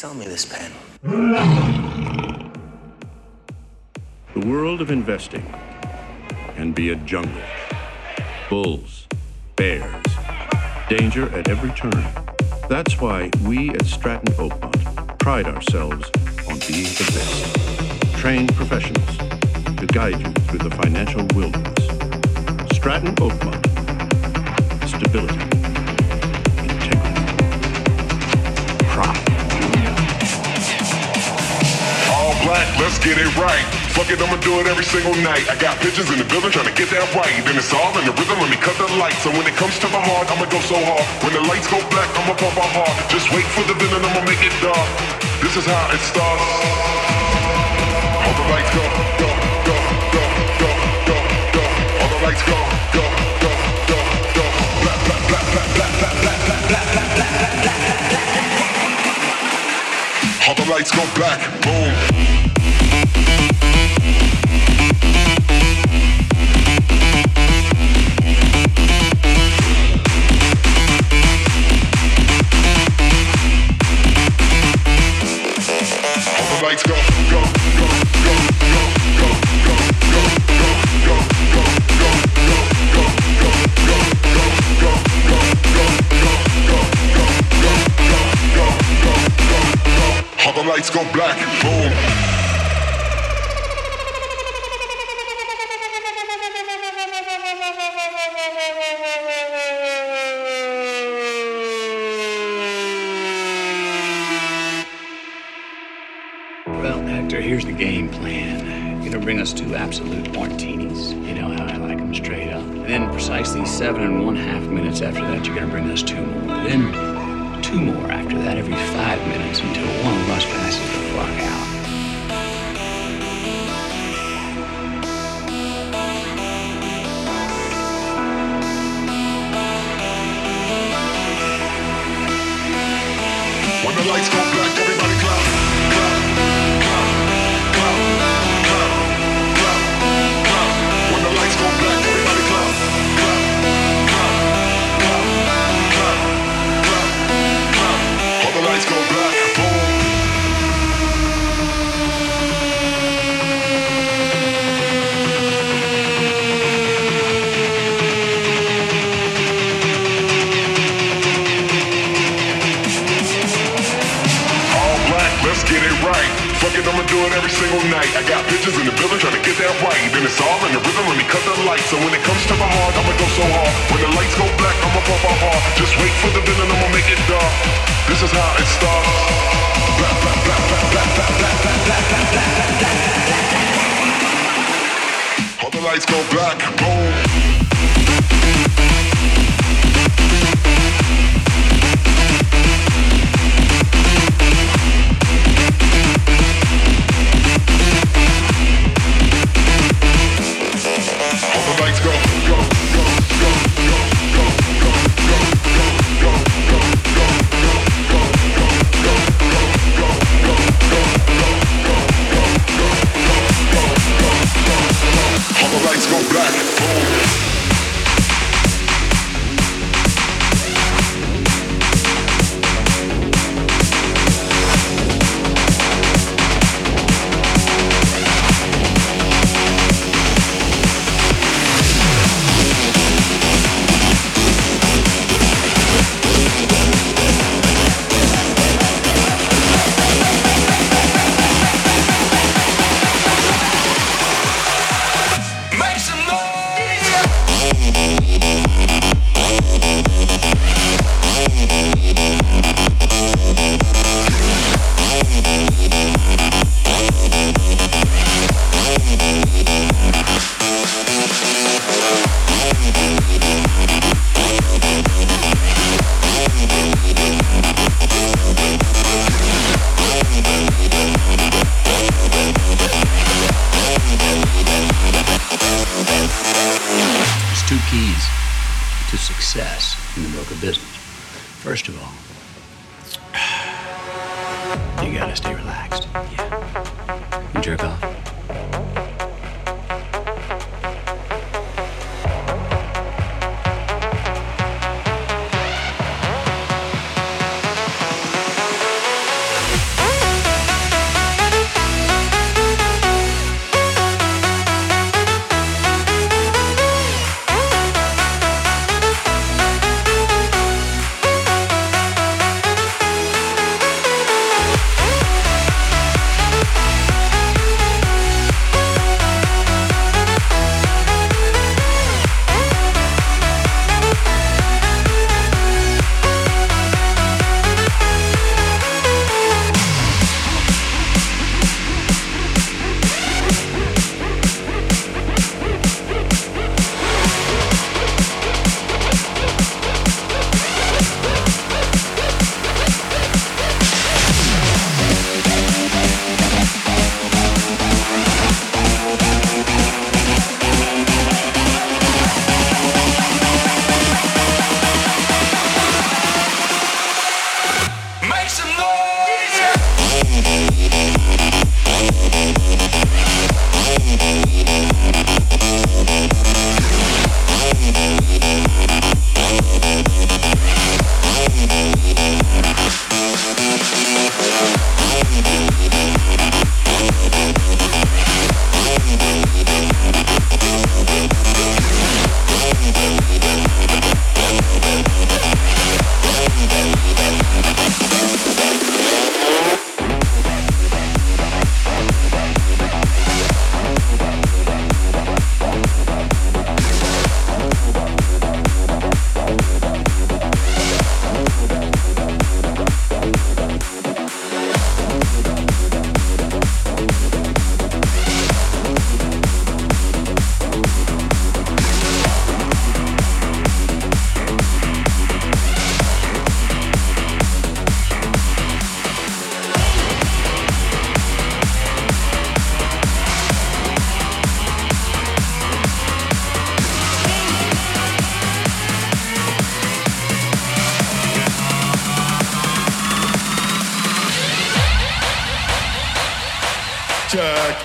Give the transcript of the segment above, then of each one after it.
Sell me this pen. The world of investing can be a jungle. Bulls, bears, danger at every turn. That's why we at Stratton Oakmont pride ourselves on being the best. Trained professionals to guide you through the financial wilderness. Stratton Oakmont. Stability. Black, let's get it right. Fuck it, I'ma do it every single night. I got bitches in the building trying to get that right. Then it's all in the rhythm, let me cut the lights. So when it comes to my heart, I'ma go so hard. When the lights go black, I'ma pump my heart. Just wait for the villain, I'ma make it dark. This is how it starts. All the lights go, go, go, go, go, go, go. All the lights go, go, go, go, go. Black, black, black, black, black, black, black, black, black, black, black, black, black. All the lights go black, boom. Lights go black, boom. Well, Hector, here's the game plan. You're gonna bring us two absolute martinis. You know how I like them straight up. And then precisely seven and one half minutes after that, you're gonna bring us two more. Then two more after that every five minutes until one of us passes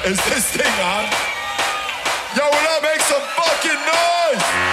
Is this thing on? Yo, will I make some fucking noise?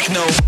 techno.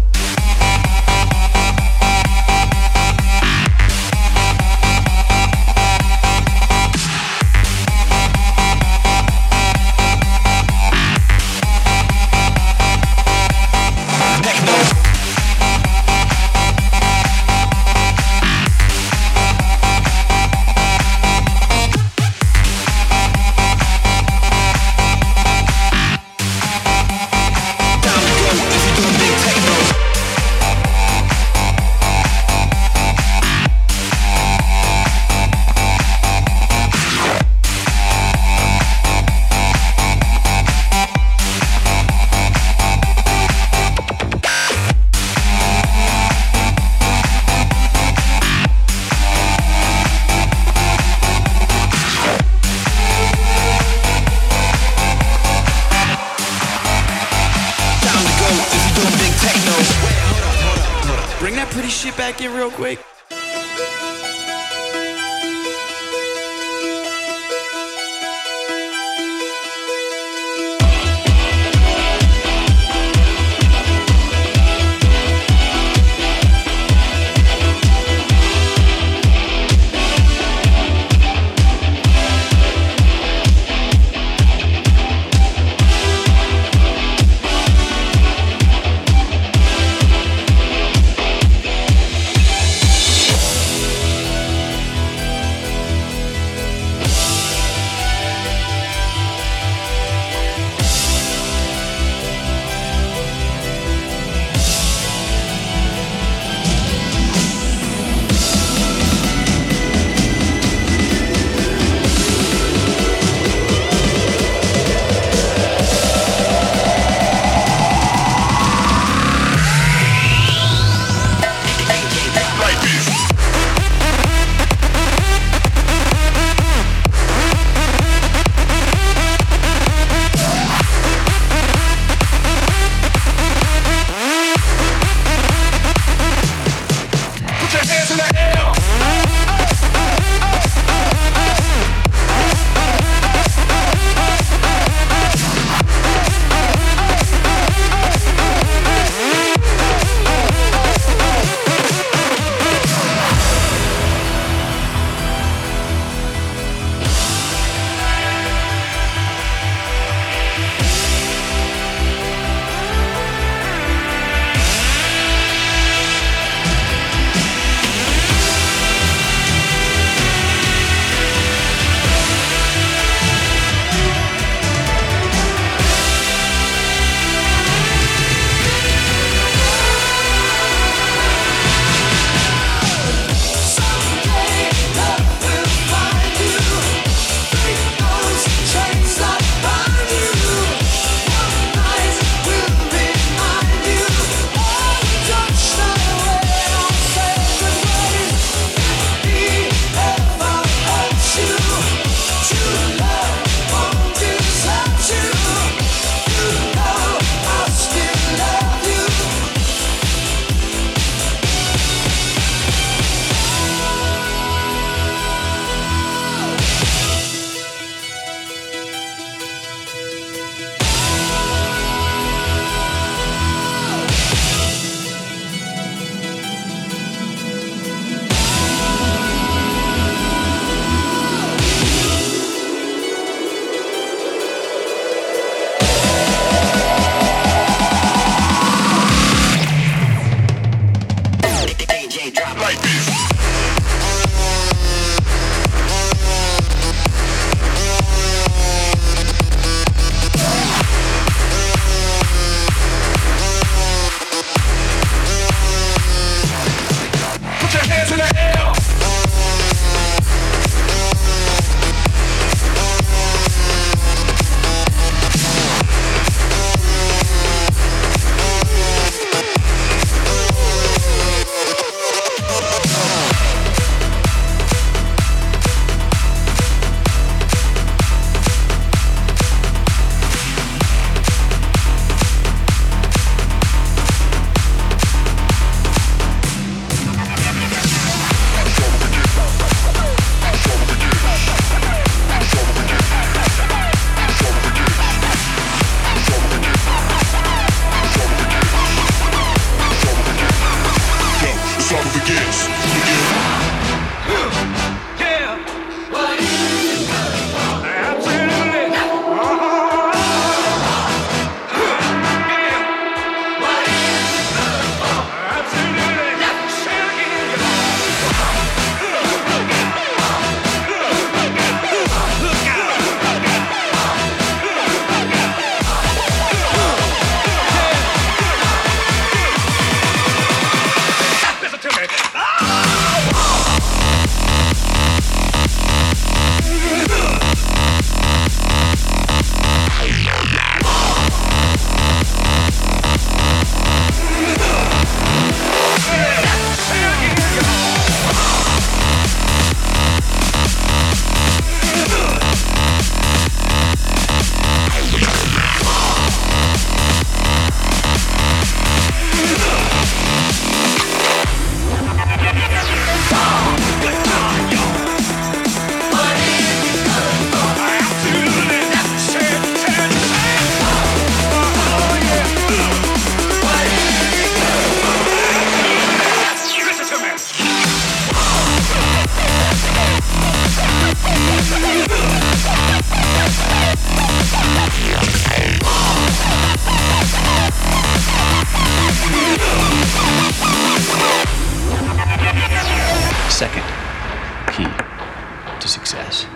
to success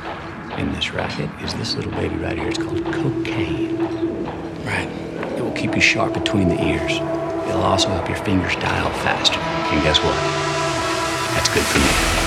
in this racket is this little baby right here. It's called cocaine. Right? It will keep you sharp between the ears. It'll also help your fingers dial faster. And guess what? That's good for me.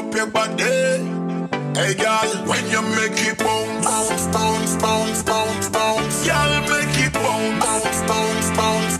up your body. Hey, girl, when you make it bounce, bounce, bounce, bounce, bounce, bounce. Girl, make it bounce, bounce, bounce, bounce.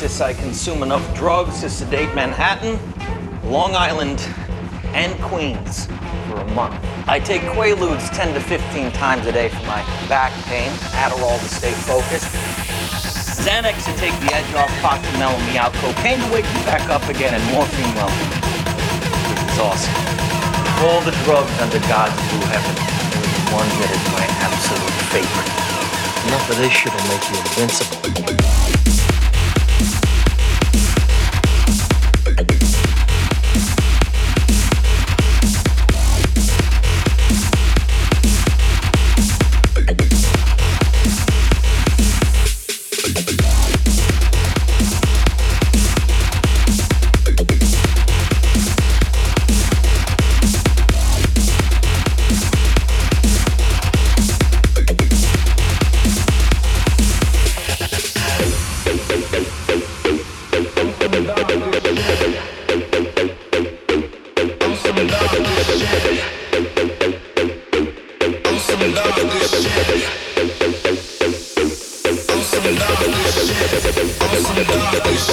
Basis, I consume enough drugs to sedate Manhattan, Long Island, and Queens for a month. I take Quaaludes 10 to 15 times a day for my back pain, Adderall to stay focused, Xanax to take the edge off, pot to mellow me out, cocaine to wake me back up again, and morphine, well, is awesome. All the drugs under God's blue heaven, there's one that is my absolute favorite. Enough of this shit will make you invincible.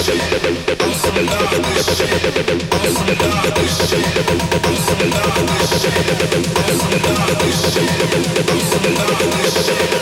Thank you.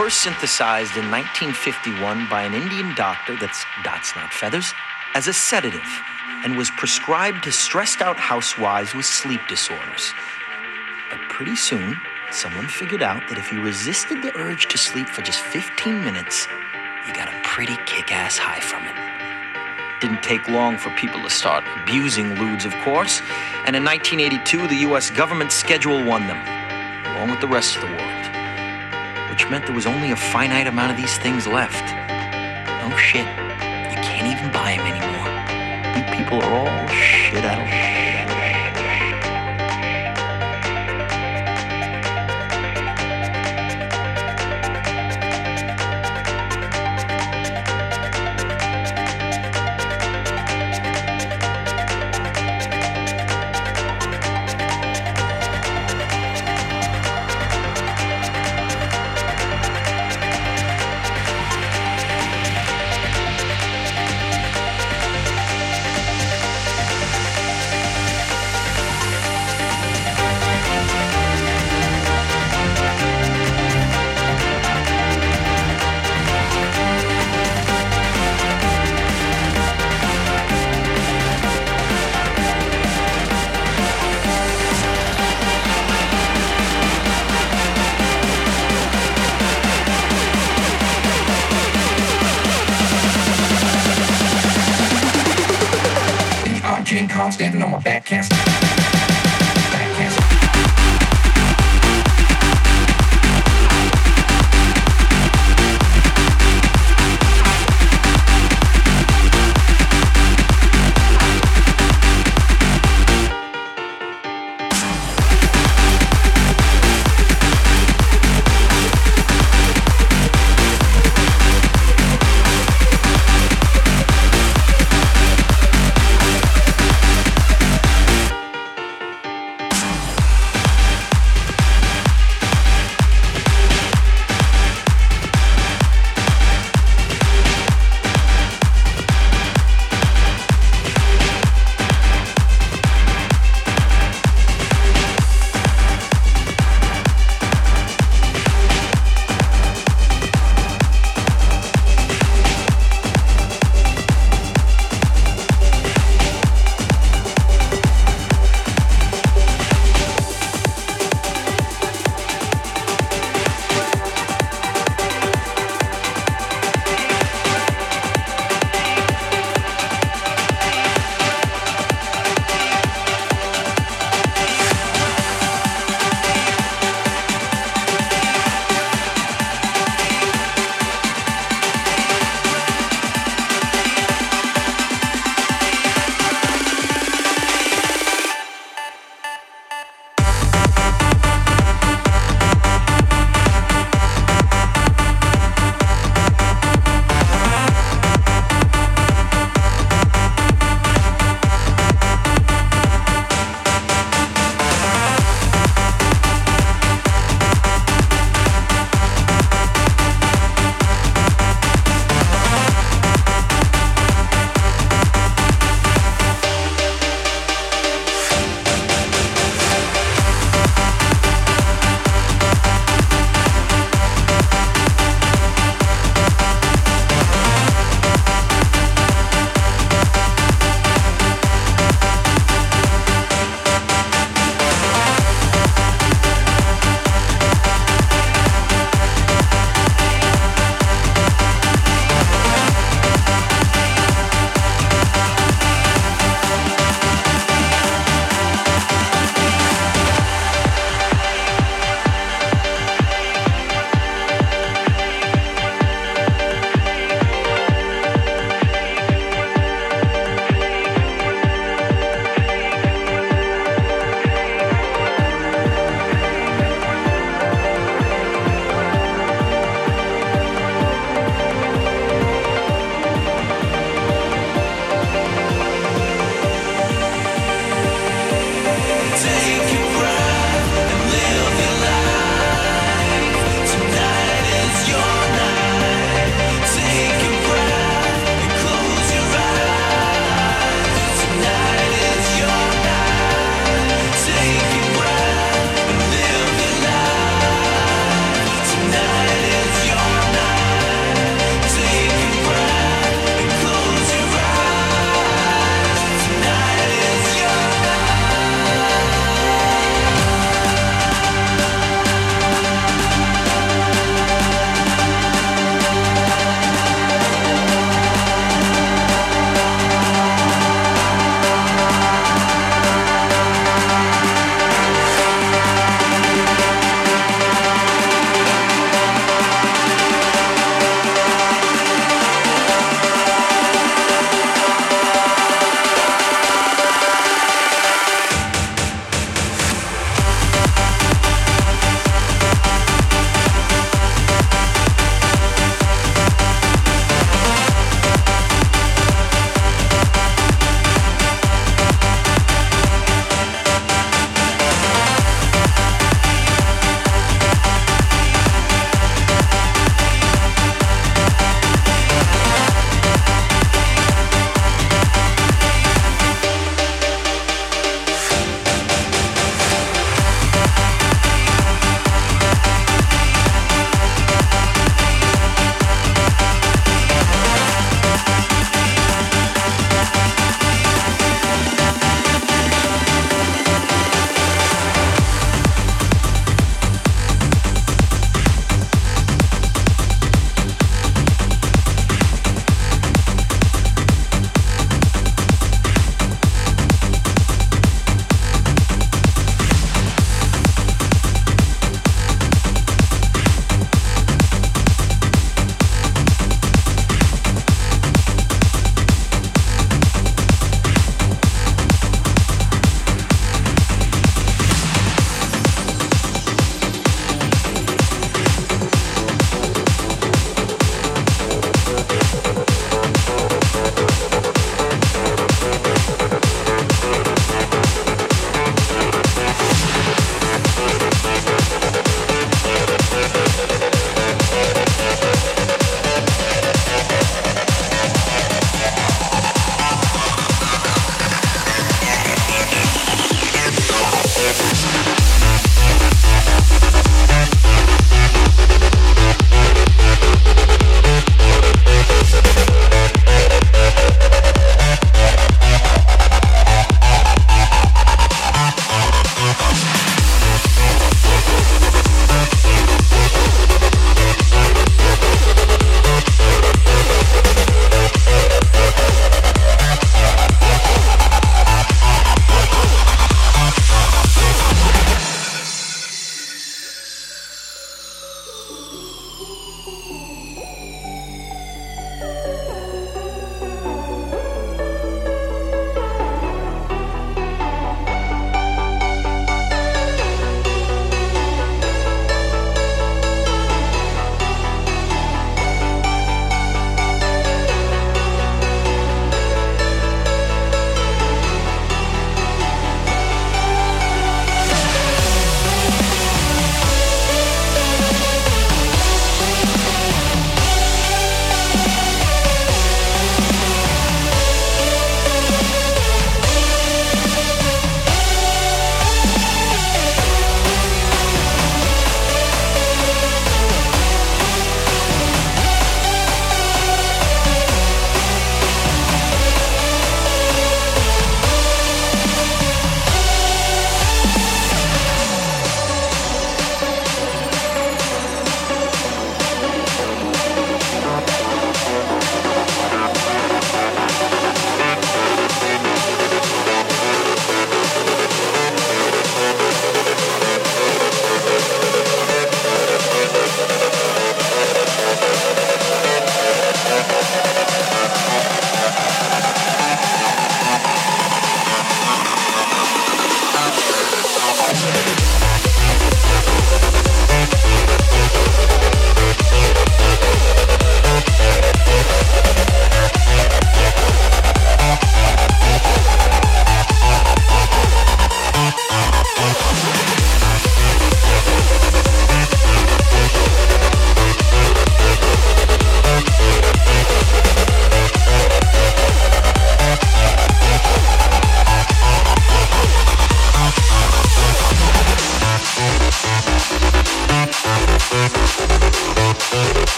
First synthesized in 1951 by an Indian doctor, that's dots not feathers, as a sedative, and was prescribed to stressed out housewives with sleep disorders. But pretty soon, someone figured out that if you resisted the urge to sleep for just 15 minutes, you got a pretty kick ass high from it. Didn't take long for people to start abusing ludes, of course, and in 1982, the US government Schedule One them, along with the rest of the world, which meant there was only a finite amount of these things left. No shit, you can't even buy them anymore. You people are all shit out of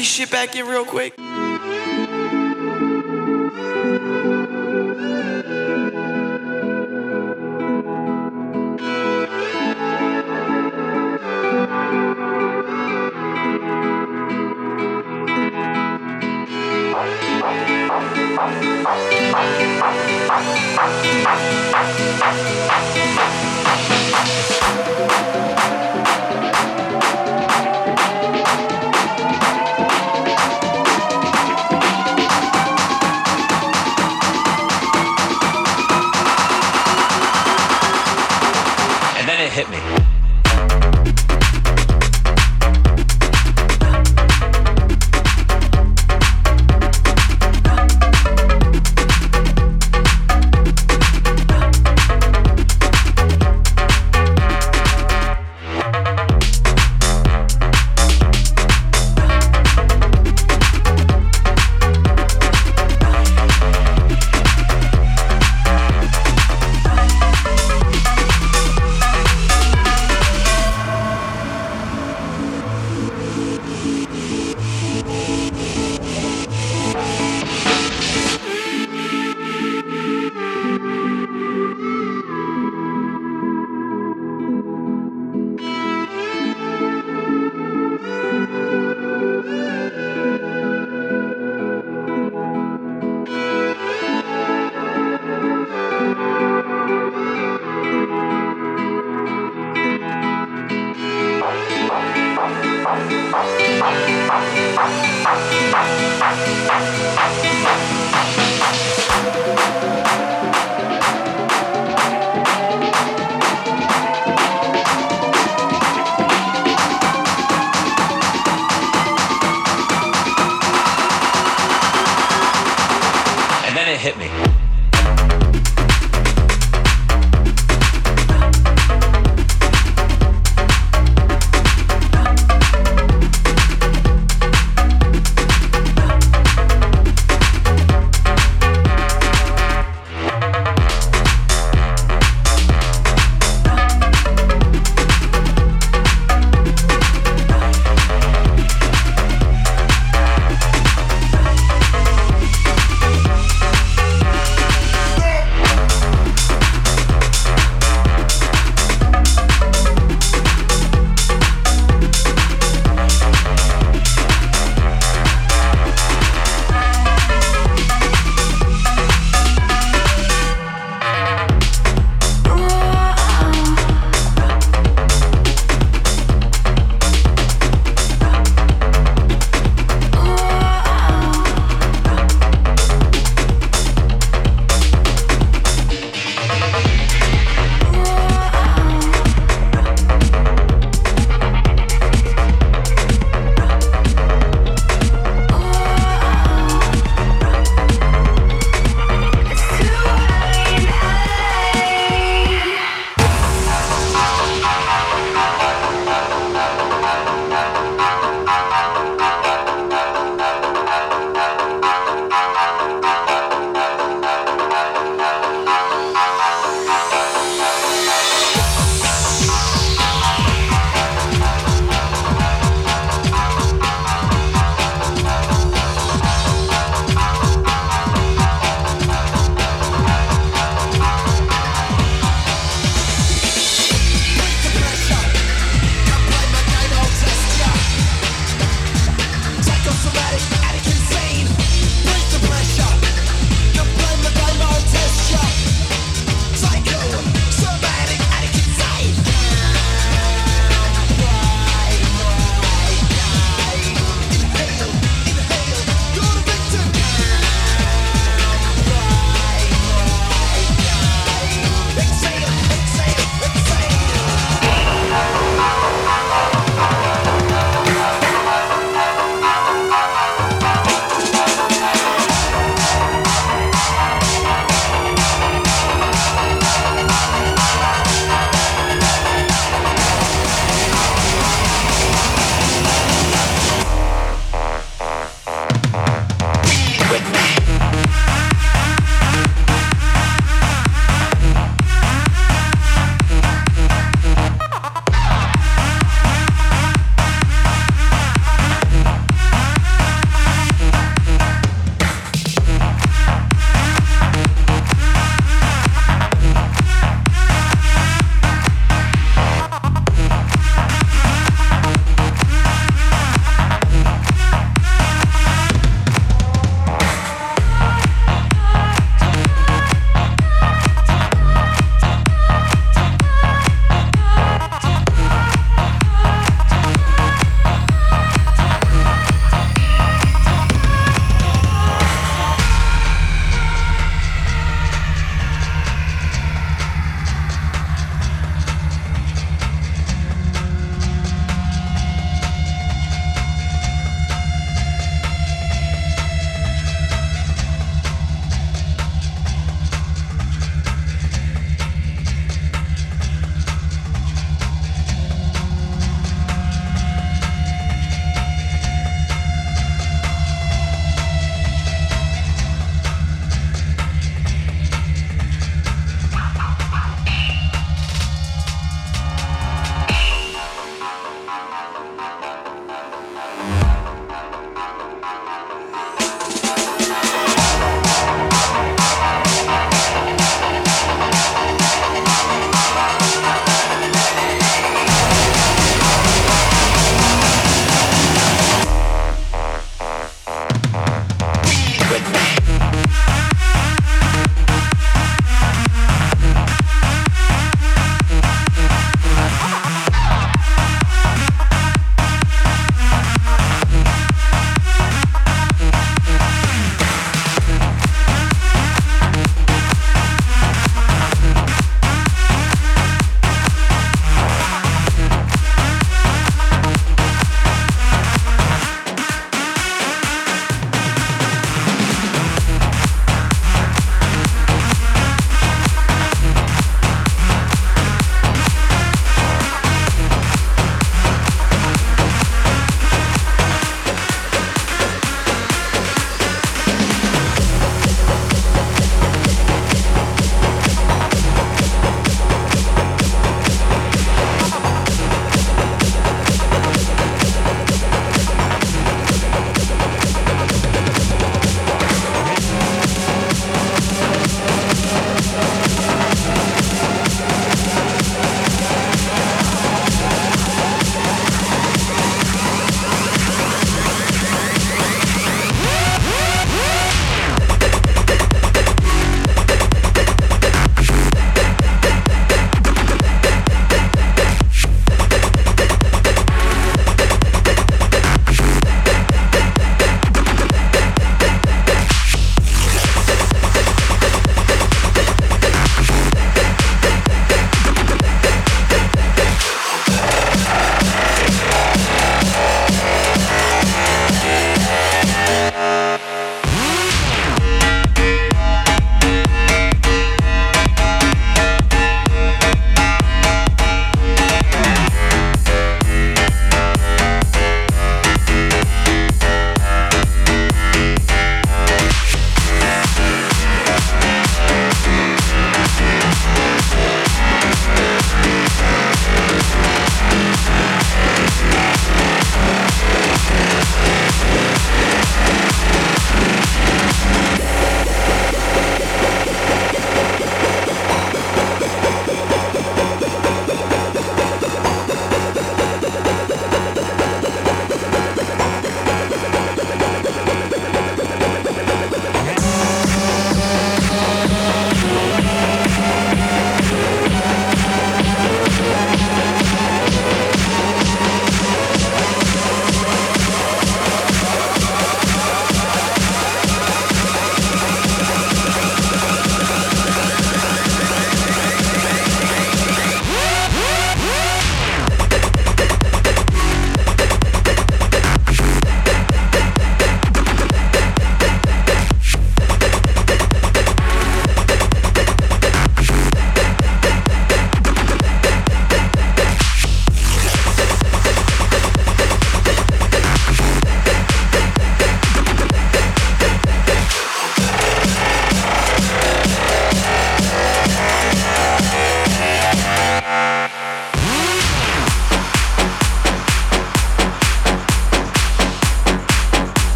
pretty shit back in real quick? And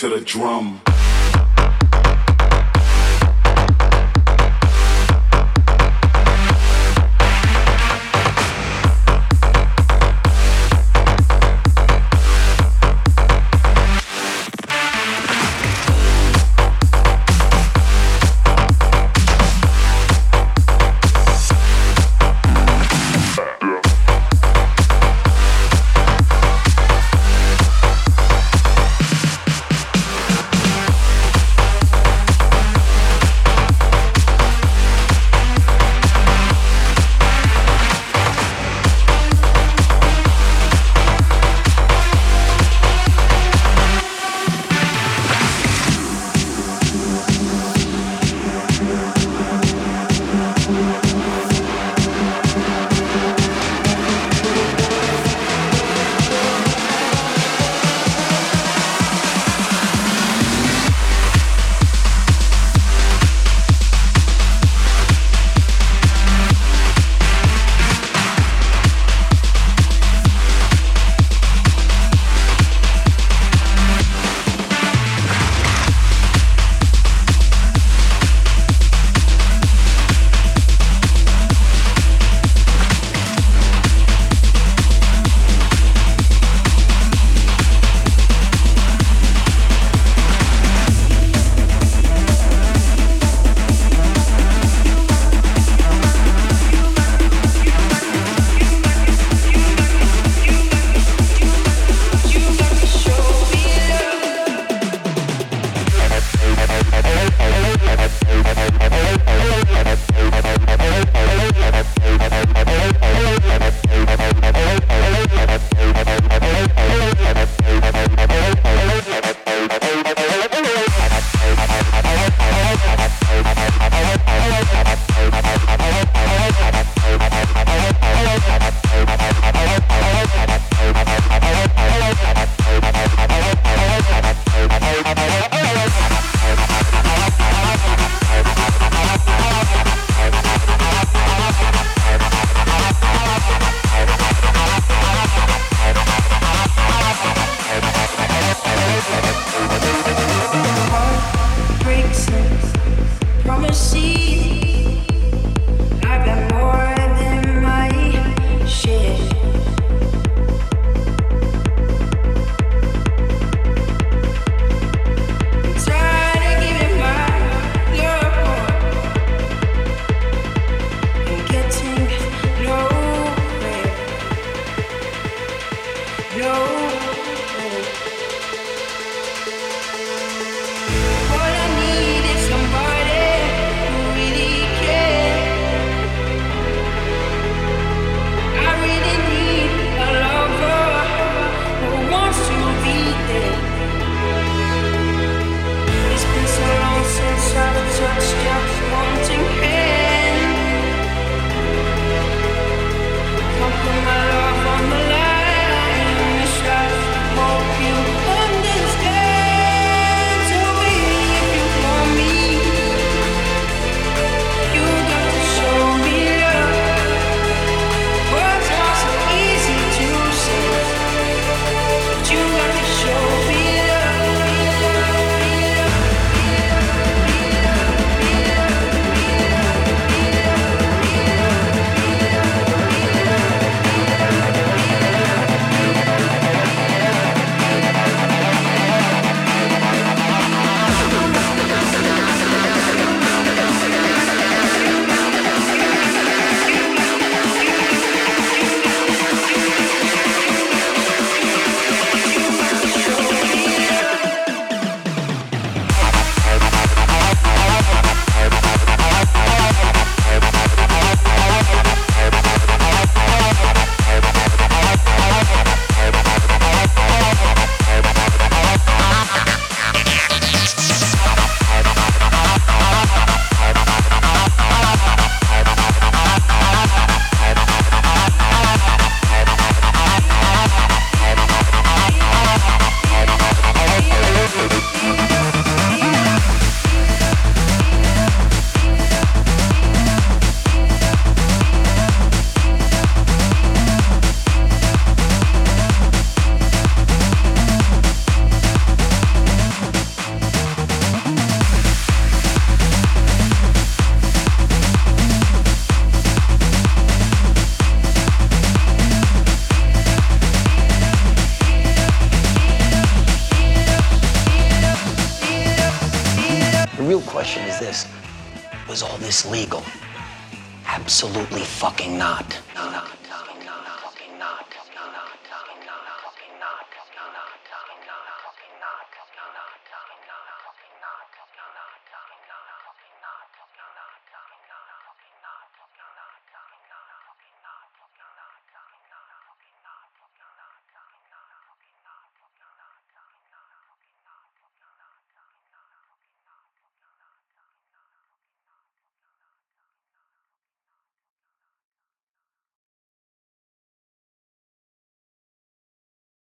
to the drum.